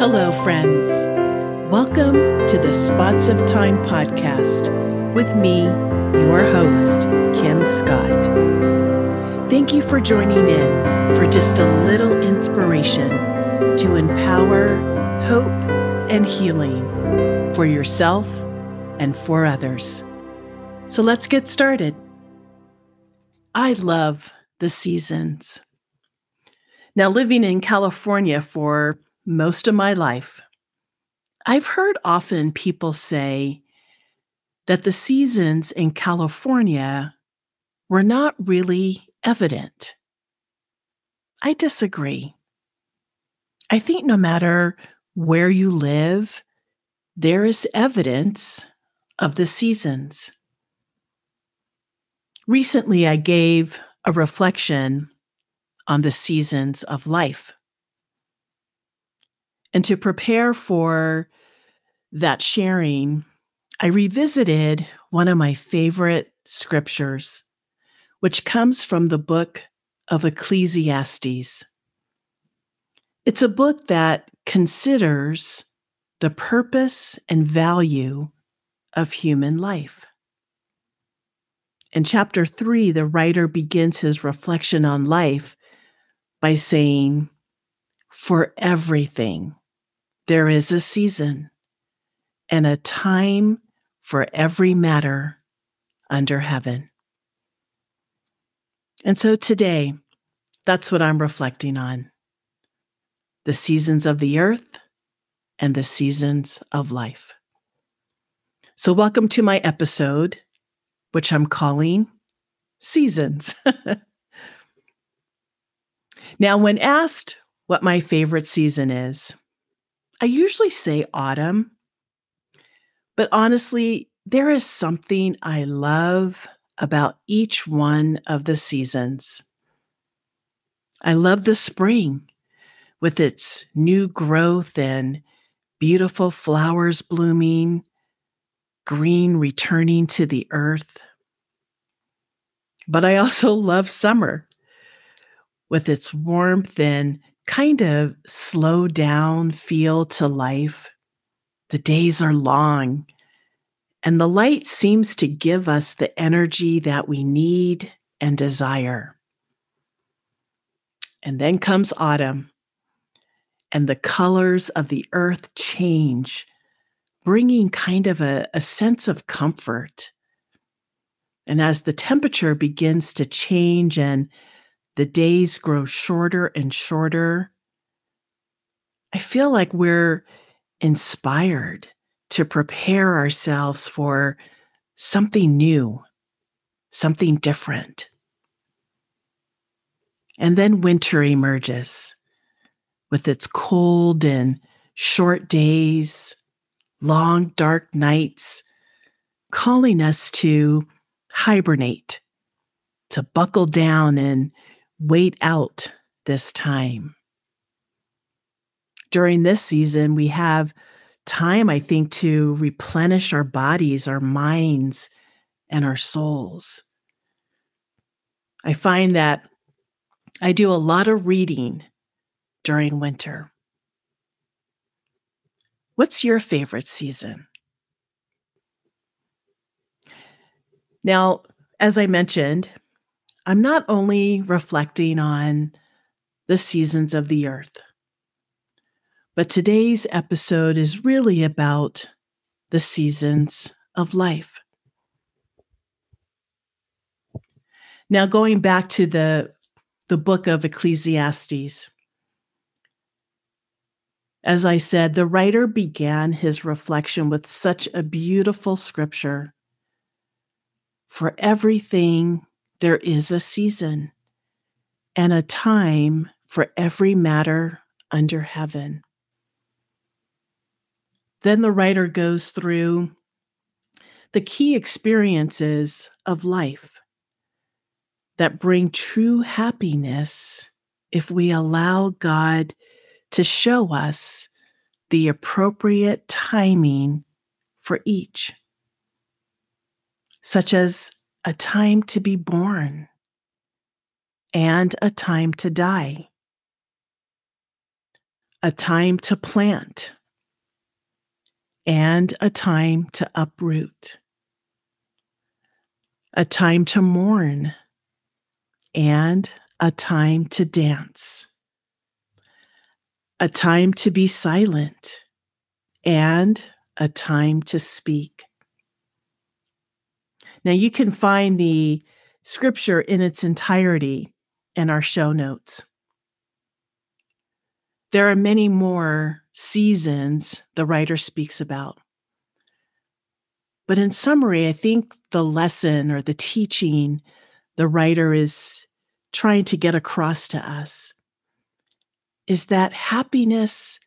Hello, friends. Welcome to the Spots of Time podcast with me, your host, Kim Scott. Thank you for joining in for just a little inspiration to empower, hope, and healing for yourself and for others. So let's get started. I love the seasons. Now, living in California for most of my life, I've heard often people say that the seasons in California were not really evident. I disagree. I think no matter where you live, there is evidence of the seasons. Recently, I gave a reflection on the seasons of life. And to prepare for that sharing, I revisited one of my favorite scriptures, which comes from the book of Ecclesiastes. It's a book that considers the purpose and value of human life. In chapter three, the writer begins his reflection on life by saying, For everything, there is a season and a time for every matter under heaven. And so today, that's what I'm reflecting on the seasons of the earth and the seasons of life. So, welcome to my episode, which I'm calling Seasons. now, when asked what my favorite season is, I usually say autumn, but honestly, there is something I love about each one of the seasons. I love the spring with its new growth and beautiful flowers blooming, green returning to the earth. But I also love summer with its warmth and kind of slow down feel to life. The days are long, and the light seems to give us the energy that we need and desire. And then comes autumn, and the colors of the earth change, bringing kind of a, a sense of comfort. And as the temperature begins to change and the days grow shorter and shorter. I feel like we're inspired to prepare ourselves for something new, something different. And then winter emerges with its cold and short days, long dark nights, calling us to hibernate, to buckle down and wait out this time. During this season, we have time, I think, to replenish our bodies, our minds, and our souls. I find that I do a lot of reading during winter. What's your favorite season? Now, as I mentioned, I'm not only reflecting on the seasons of the earth, but today's episode is really about the seasons of life. Now, going back to the, the book of Ecclesiastes, as I said, the writer began his reflection with such a beautiful scripture. For everything there is a season and a time for every matter under heaven. Then the writer goes through the key experiences of life that bring true happiness if we allow God to show us the appropriate timing for each, such as a time to be born and a time to die, a time to plant, and a time to uproot, a time to mourn, and a time to dance, a time to be silent, and a time to speak. Now, you can find the scripture in its entirety in our show notes. There are many more seasons the writer speaks about. But in summary, I think the lesson or the teaching the writer is trying to get across to us is that happiness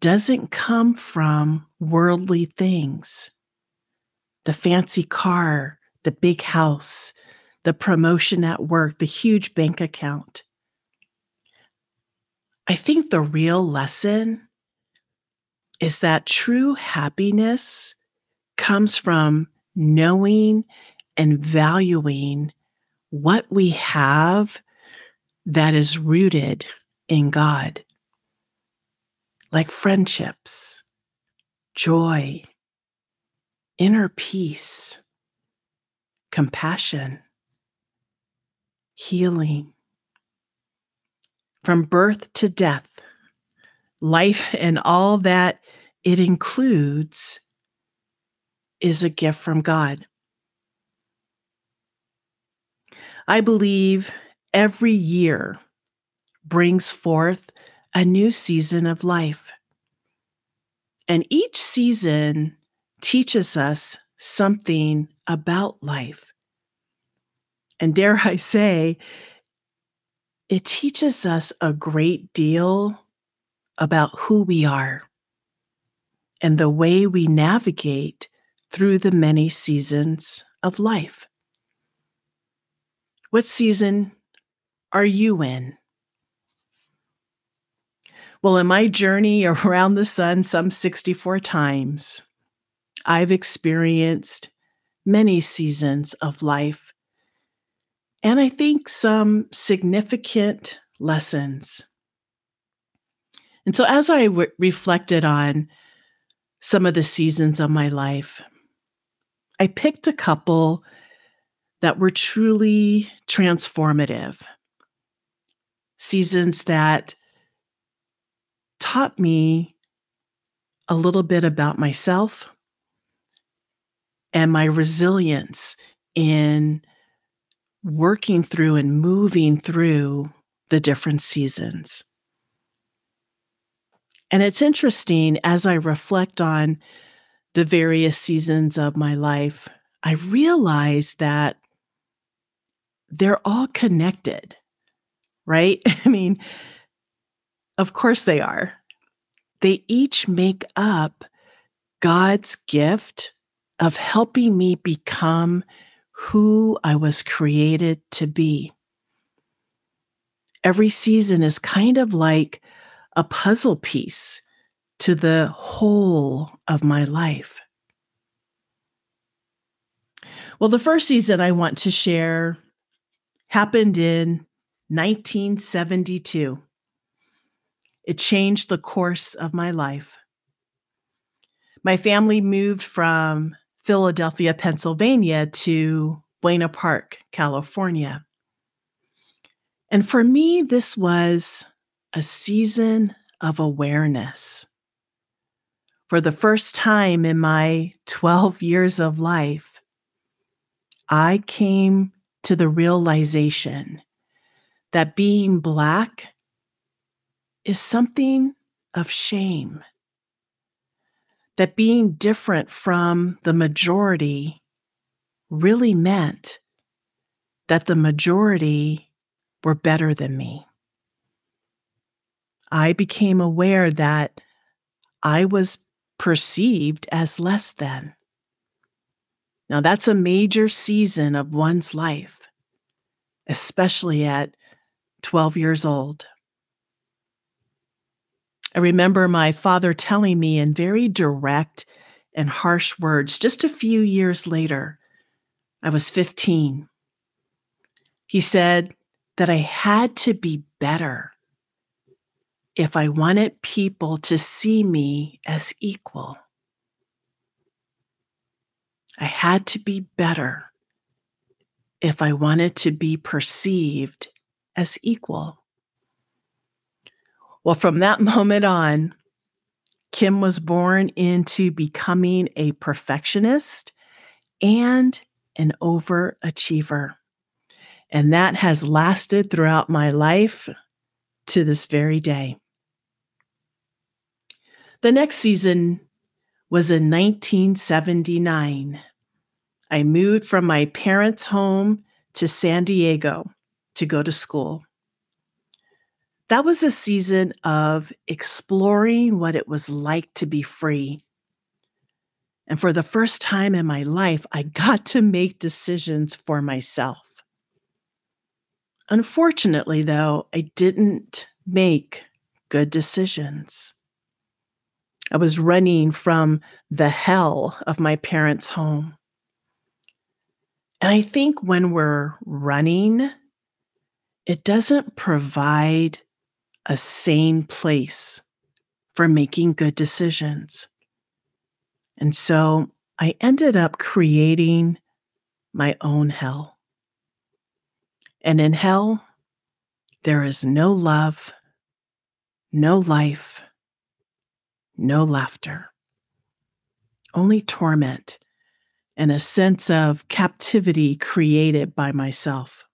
doesn't come from worldly things the fancy car, the big house, the promotion at work, the huge bank account. I think the real lesson is that true happiness comes from knowing and valuing what we have that is rooted in God, like friendships, joy, inner peace, compassion, healing, from birth to death, life and all that it includes is a gift from God. I believe every year brings forth a new season of life. And each season teaches us something about life. And dare I say, it teaches us a great deal about who we are and the way we navigate through the many seasons of life. What season are you in? Well, in my journey around the sun, some 64 times, I've experienced many seasons of life and I think some significant lessons. And so, as I w- reflected on some of the seasons of my life, I picked a couple that were truly transformative. Seasons that taught me a little bit about myself and my resilience in working through and moving through the different seasons. And it's interesting as I reflect on the various seasons of my life, I realize that they're all connected, right? I mean, of course they are. They each make up God's gift of helping me become who I was created to be. Every season is kind of like a puzzle piece to the whole of my life. Well, the first season I want to share happened in 1972. It changed the course of my life. My family moved from Philadelphia, Pennsylvania to Buena Park, California. And for me, this was a season of awareness. For the first time in my 12 years of life, I came to the realization that being Black is something of shame that being different from the majority really meant that the majority were better than me. I became aware that I was perceived as less than. Now, that's a major season of one's life, especially at 12 years old. I remember my father telling me in very direct and harsh words just a few years later. I was 15. He said that I had to be better if I wanted people to see me as equal. I had to be better if I wanted to be perceived as equal. Well, from that moment on, Kim was born into becoming a perfectionist and an overachiever. And that has lasted throughout my life to this very day. The next season was in 1979. I moved from my parents' home to San Diego to go to school. That was a season of exploring what it was like to be free. And for the first time in my life, I got to make decisions for myself. Unfortunately, though, I didn't make good decisions. I was running from the hell of my parents' home. And I think when we're running, it doesn't provide a sane place for making good decisions. And so I ended up creating my own hell. And in hell, there is no love, no life, no laughter, only torment and a sense of captivity created by myself.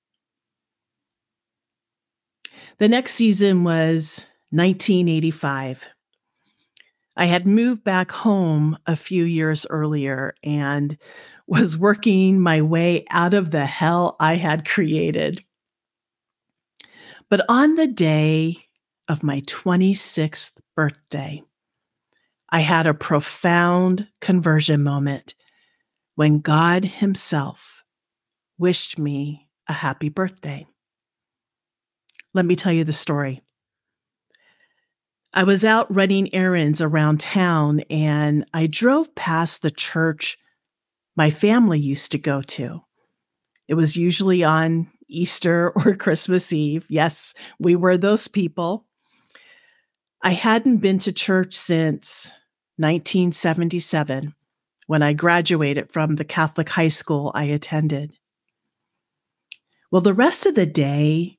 The next season was 1985. I had moved back home a few years earlier and was working my way out of the hell I had created. But on the day of my 26th birthday, I had a profound conversion moment when God Himself wished me a happy birthday. Let me tell you the story. I was out running errands around town and I drove past the church my family used to go to. It was usually on Easter or Christmas Eve. Yes, we were those people. I hadn't been to church since 1977 when I graduated from the Catholic high school I attended. Well, the rest of the day,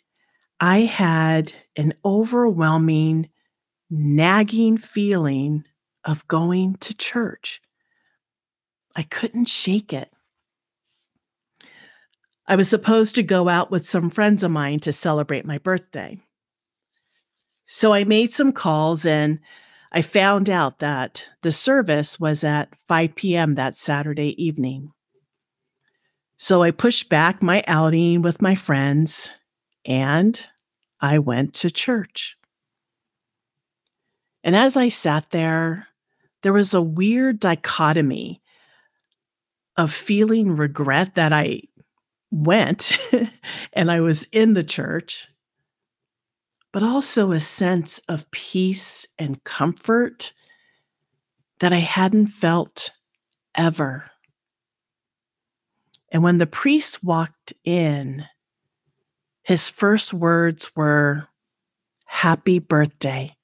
I had an overwhelming, nagging feeling of going to church. I couldn't shake it. I was supposed to go out with some friends of mine to celebrate my birthday. So I made some calls and I found out that the service was at 5 p.m. that Saturday evening. So I pushed back my outing with my friends and I went to church. And as I sat there, there was a weird dichotomy of feeling regret that I went and I was in the church but also a sense of peace and comfort that I hadn't felt ever. And when the priest walked in, his first words were, Happy birthday.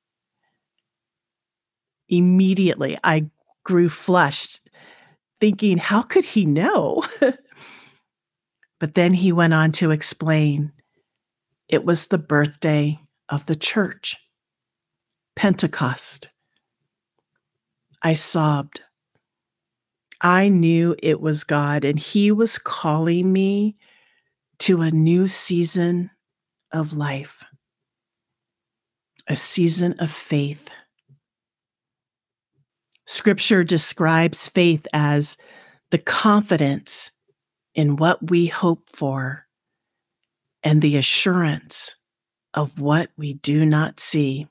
Immediately, I grew flushed, thinking, How could he know? but then he went on to explain it was the birthday of the church. Pentecost. I sobbed. I knew it was God, and He was calling me to a new season of life, a season of faith. Scripture describes faith as the confidence in what we hope for and the assurance of what we do not see.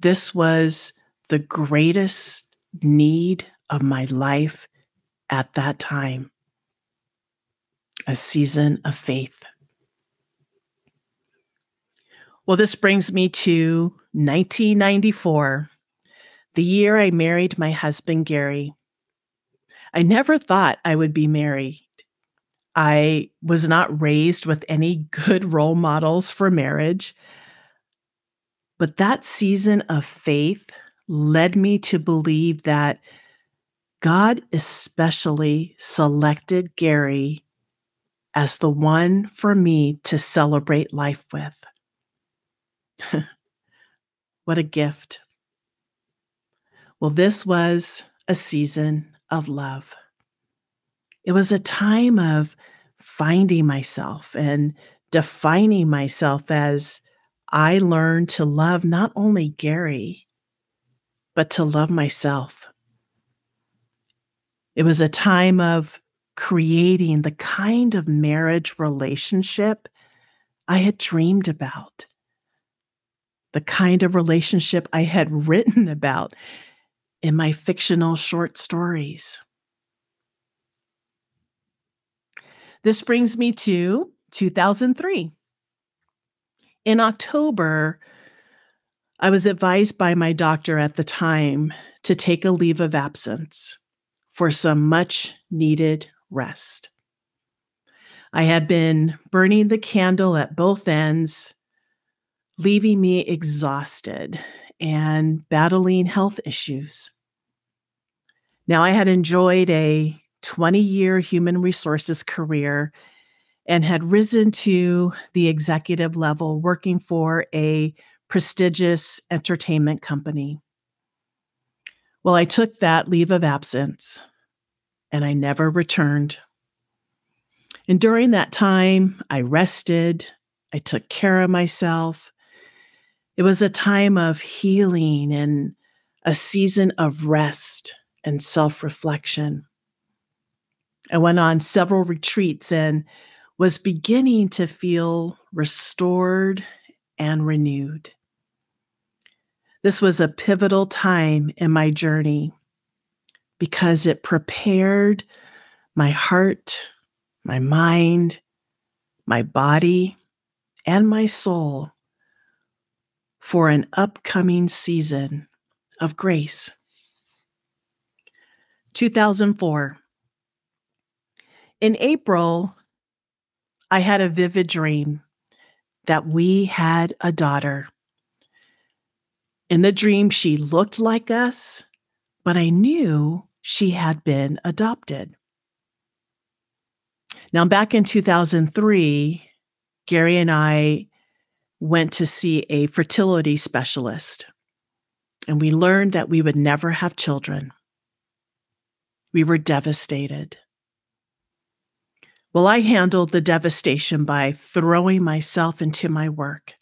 This was the greatest need of my life at that time a season of faith. Well, this brings me to 1994, the year I married my husband, Gary. I never thought I would be married I was not raised with any good role models for marriage. But that season of faith led me to believe that God especially selected Gary as the one for me to celebrate life with. what a gift. Well, this was a season of love. It was a time of finding myself and defining myself as I learned to love not only Gary, but to love myself. It was a time of creating the kind of marriage relationship I had dreamed about, the kind of relationship I had written about in my fictional short stories. This brings me to 2003. In October, I was advised by my doctor at the time to take a leave of absence for some much needed rest. I had been burning the candle at both ends, leaving me exhausted and battling health issues. Now, I had enjoyed a 20 year human resources career and had risen to the executive level working for a prestigious entertainment company. Well, I took that leave of absence and I never returned. And during that time, I rested, I took care of myself. It was a time of healing and a season of rest and self reflection. I went on several retreats and was beginning to feel restored and renewed. This was a pivotal time in my journey because it prepared my heart, my mind, my body, and my soul for an upcoming season of grace. 2004. In April, I had a vivid dream that we had a daughter. In the dream, she looked like us, but I knew she had been adopted. Now, back in 2003, Gary and I went to see a fertility specialist, and we learned that we would never have children. We were devastated. Well, I handled the devastation by throwing myself into my work.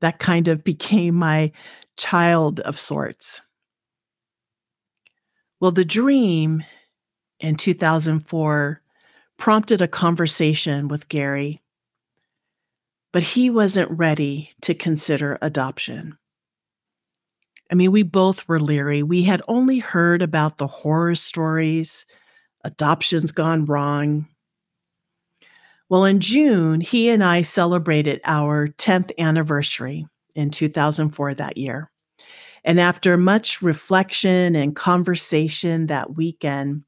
That kind of became my child of sorts. Well, the dream in 2004 prompted a conversation with Gary, but he wasn't ready to consider adoption. I mean, we both were leery. We had only heard about the horror stories, adoptions gone wrong. Well, in June, he and I celebrated our 10th anniversary in 2004 that year. And after much reflection and conversation that weekend,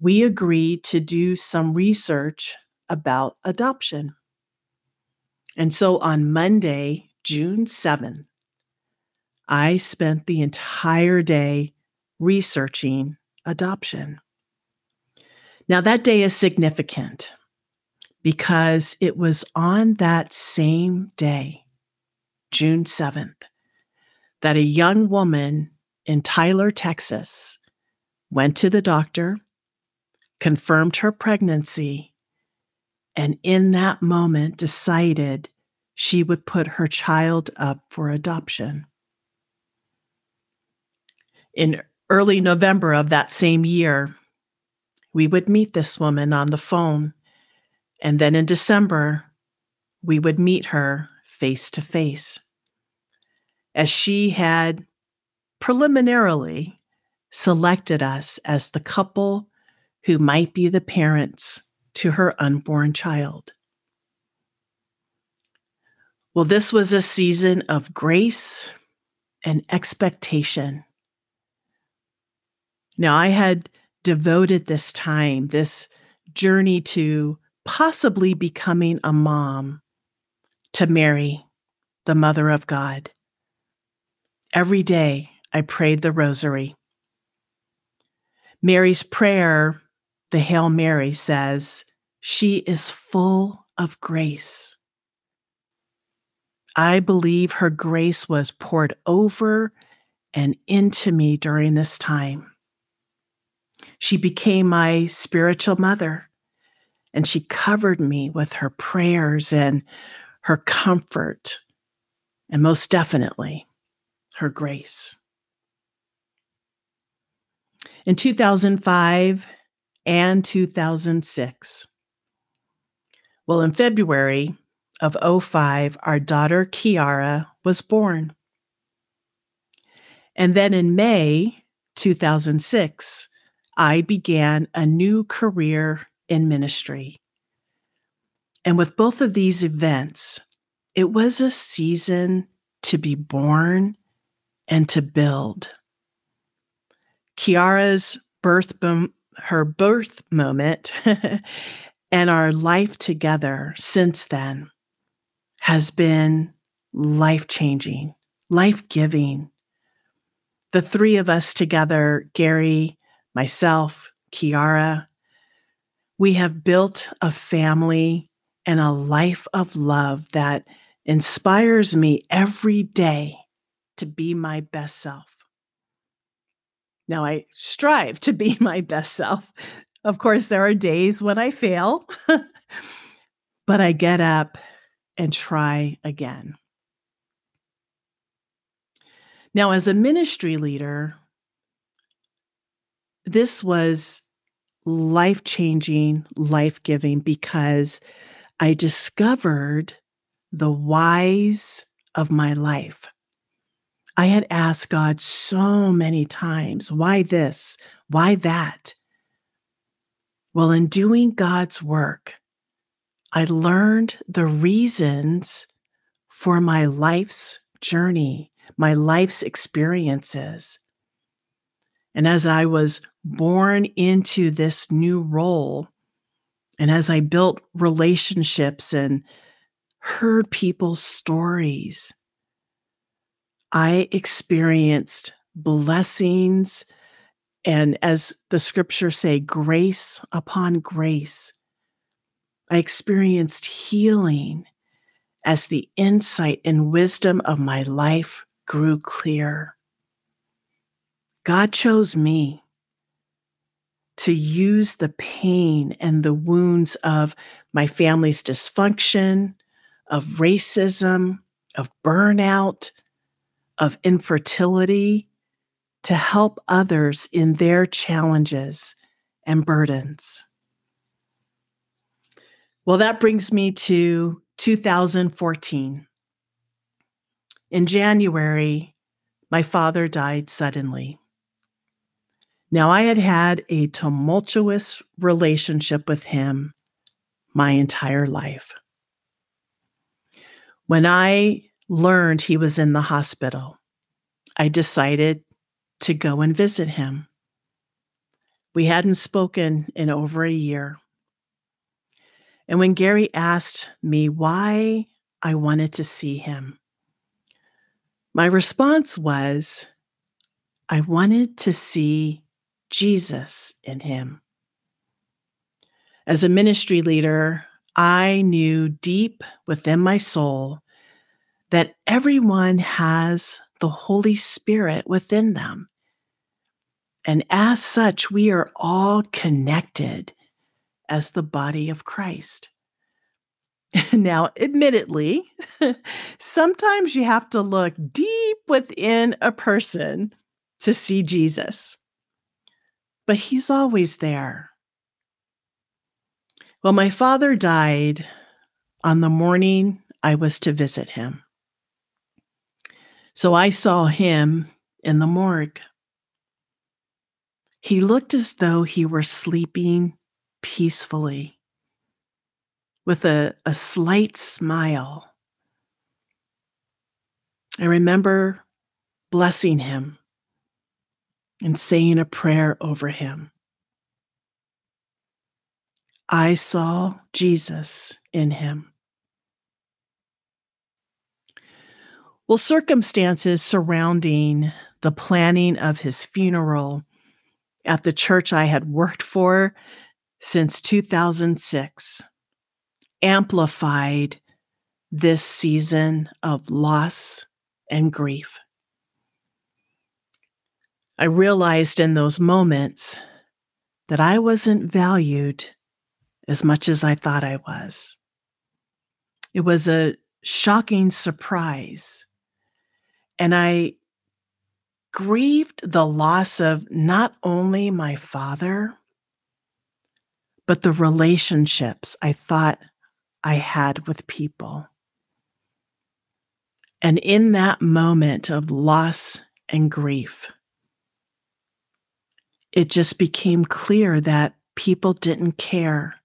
we agreed to do some research about adoption. And so on Monday, June 7th, I spent the entire day researching adoption. Now, that day is significant because it was on that same day, June 7th, that a young woman in Tyler, Texas, went to the doctor, confirmed her pregnancy, and in that moment decided she would put her child up for adoption. In early November of that same year, we would meet this woman on the phone. And then in December, we would meet her face to face as she had preliminarily selected us as the couple who might be the parents to her unborn child. Well, this was a season of grace and expectation. Now, I had devoted this time, this journey to possibly becoming a mom, to Mary, the Mother of God Every day I prayed the rosary. Mary's prayer, the Hail Mary, says, She is full of grace. I believe her grace was poured over and into me during this time. She became my spiritual mother, and she covered me with her prayers and her comfort, and most definitely, her grace. In 2005 and 2006, well, in February of 05, our daughter Kiara was born. And then in May 2006, I began a new career in ministry. And with both of these events, it was a season to be born and to build. Kiara's birth, her birth moment, and our life together since then has been life changing, life giving. The three of us together, Gary, myself, Kiara, we have built a family and a life of love that inspires me every day to be my best self. Now, I strive to be my best self. Of course, there are days when I fail, but I get up and try again. Now, as a ministry leader, this was life changing, life giving because I discovered the whys of my life. I had asked God so many times, why this? Why that? Well, in doing God's work, I learned the reasons for my life's journey, my life's experiences. And as I was born into this new role, and as I built relationships and heard people's stories, I experienced blessings and, as the scriptures say, grace upon grace. I experienced healing as the insight and wisdom of my life grew clear. God chose me to use the pain and the wounds of my family's dysfunction, of racism, of burnout, of infertility to help others in their challenges and burdens. Well, that brings me to 2014. In January, my father died suddenly. Now, I had had a tumultuous relationship with him my entire life. When I learned he was in the hospital, I decided to go and visit him. We hadn't spoken in over a year. And when Gary asked me why I wanted to see him, my response was I wanted to see Jesus in him. As a ministry leader, I knew deep within my soul that everyone has the Holy Spirit within them. And as such, we are all connected as the body of Christ. now, admittedly, sometimes you have to look deep within a person to see Jesus, but he's always there. Well, my father died on the morning I was to visit him. So I saw him in the morgue. He looked as though he were sleeping peacefully with a, a slight smile. I remember blessing him and saying a prayer over him. I saw Jesus in him. Well, circumstances surrounding the planning of his funeral at the church I had worked for since 2006 amplified this season of loss and grief. I realized in those moments that I wasn't valued as much as I thought I was. It was a shocking surprise. And I grieved the loss of not only my father, but the relationships I thought I had with people. And in that moment of loss and grief, it just became clear that people didn't care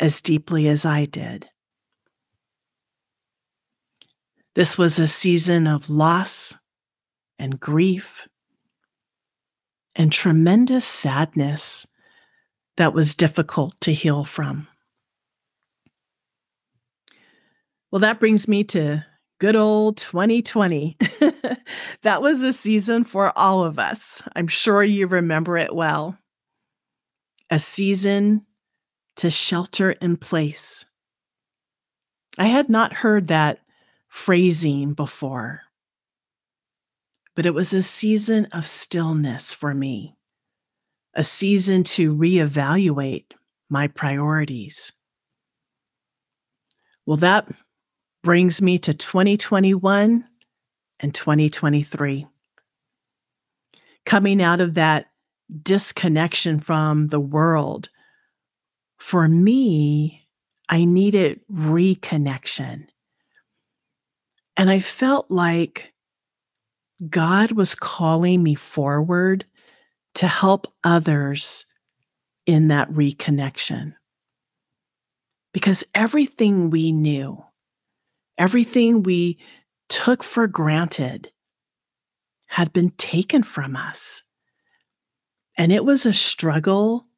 as deeply as I did. This was a season of loss and grief and tremendous sadness that was difficult to heal from. Well, that brings me to good old 2020. that was a season for all of us. I'm sure you remember it well. A season to shelter in place. I had not heard that phrasing before, but it was a season of stillness for me, a season to reevaluate my priorities. Well, that brings me to 2021 and 2023. Coming out of that disconnection from the world, for me, I needed reconnection. And I felt like God was calling me forward to help others in that reconnection. Because everything we knew, everything we took for granted had been taken from us. And it was a struggle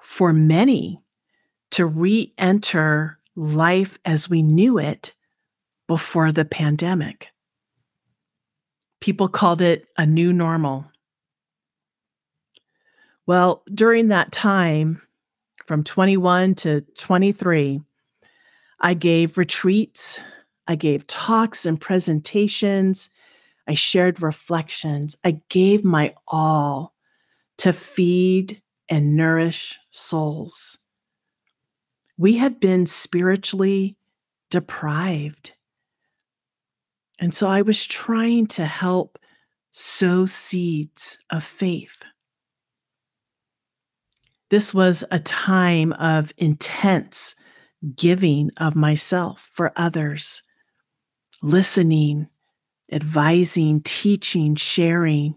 for many to re enter life as we knew it before the pandemic. People called it a new normal. Well, during that time, from 21 to 23, I gave retreats, I gave talks and presentations, I shared reflections, I gave my all to feed and nourish souls. We had been spiritually deprived and so I was trying to help sow seeds of faith. This was a time of intense giving of myself for others, listening, advising, teaching, sharing,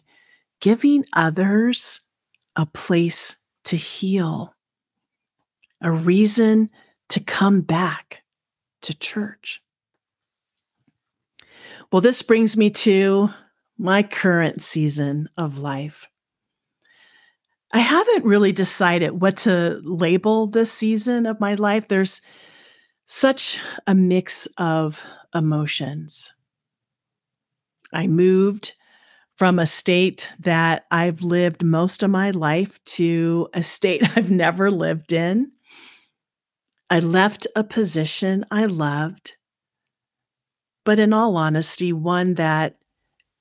giving others a place to heal, a reason to come back to church. Well, this brings me to my current season of life. I haven't really decided what to label this season of my life. There's such a mix of emotions. I moved from a state that I've lived most of my life to a state I've never lived in. I left a position I loved but in all honesty, one that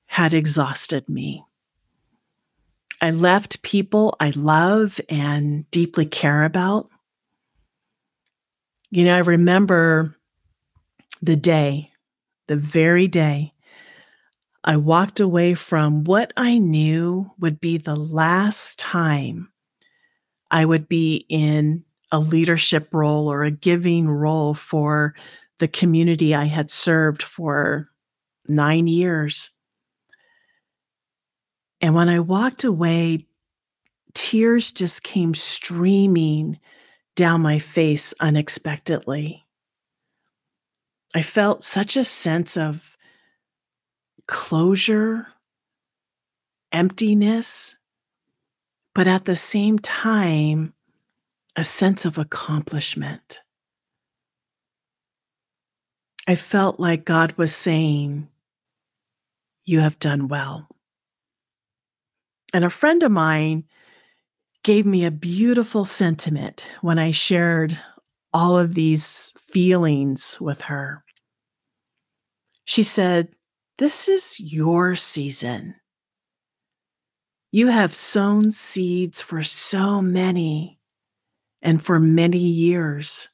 had exhausted me. I left people I love and deeply care about. You know, I remember the day, the very day I walked away from what I knew would be the last time I would be in a leadership role or a giving role for the community I had served for nine years. And when I walked away, tears just came streaming down my face unexpectedly. I felt such a sense of closure, emptiness, but at the same time, a sense of accomplishment. I felt like God was saying, you have done well. And a friend of mine gave me a beautiful sentiment when I shared all of these feelings with her. She said, This is your season. You have sown seeds for so many and for many years.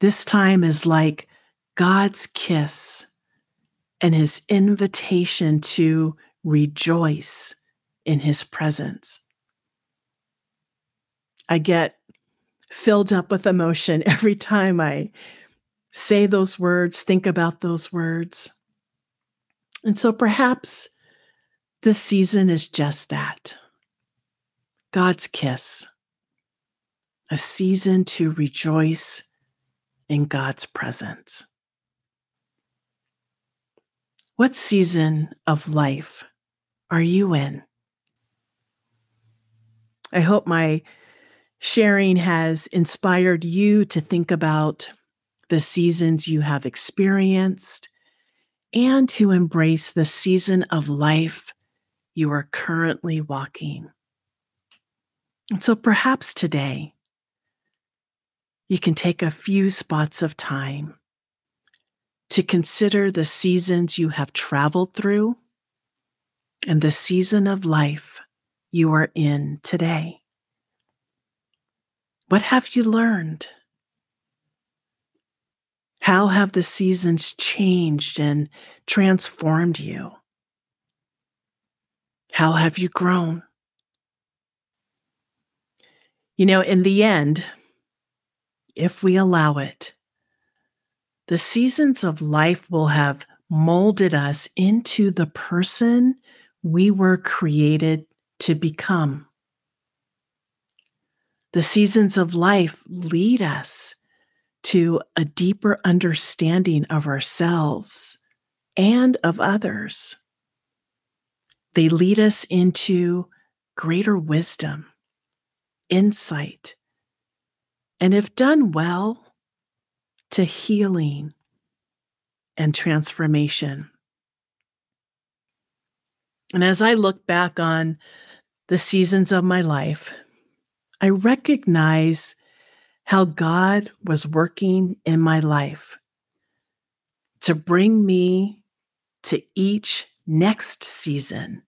This time is like God's kiss and his invitation to rejoice in his presence. I get filled up with emotion every time I say those words, think about those words. And so perhaps this season is just that God's kiss, a season to rejoice in God's presence. What season of life are you in? I hope my sharing has inspired you to think about the seasons you have experienced and to embrace the season of life you are currently walking. And so perhaps today you can take a few spots of time to consider the seasons you have traveled through and the season of life you are in today. What have you learned? How have the seasons changed and transformed you? How have you grown? You know, in the end, if we allow it, the seasons of life will have molded us into the person we were created to become. The seasons of life lead us to a deeper understanding of ourselves and of others. They lead us into greater wisdom, insight, and if done well, to healing and transformation. And as I look back on the seasons of my life, I recognize how God was working in my life to bring me to each next season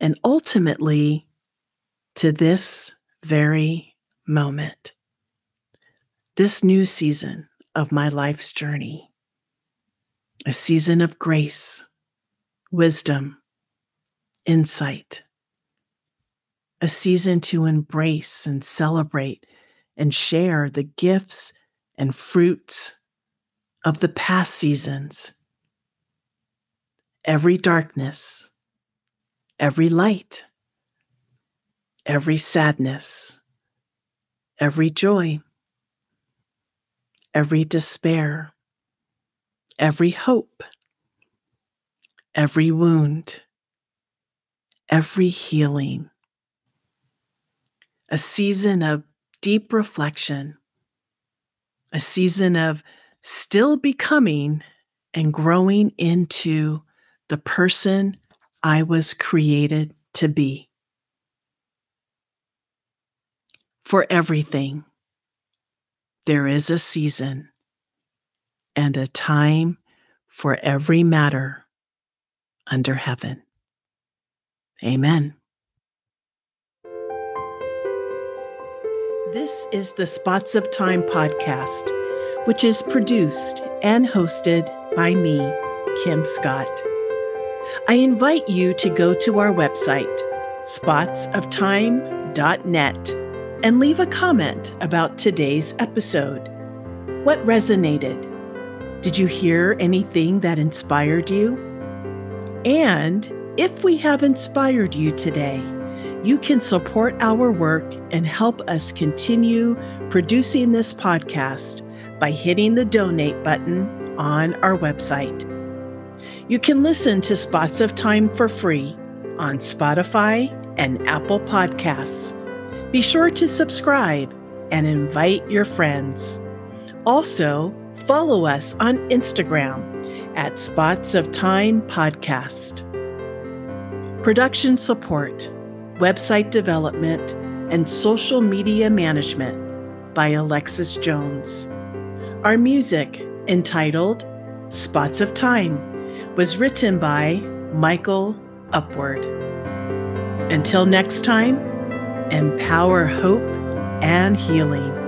and ultimately to this very moment, this new season of my life's journey, a season of grace, wisdom, insight a season to embrace and celebrate and share the gifts and fruits of the past seasons. Every darkness, every light, every sadness, every joy, every despair, every hope, every wound, every healing a season of deep reflection, a season of still becoming and growing into the person I was created to be. For everything, there is a season and a time for every matter under heaven. Amen. This is the Spots of Time podcast, which is produced and hosted by me, Kim Scott. I invite you to go to our website, spotsoftime.net, and leave a comment about today's episode. What resonated? Did you hear anything that inspired you? And if we have inspired you today, you can support our work and help us continue producing this podcast by hitting the donate button on our website. You can listen to Spots of Time for free on Spotify and Apple Podcasts. Be sure to subscribe and invite your friends. Also, follow us on Instagram at Spots of Time Podcast. Production support, website development, and social media management by Alexis Jones. Our music, entitled Spots of Time, was written by Michael Upward. Until next time, empower hope and healing.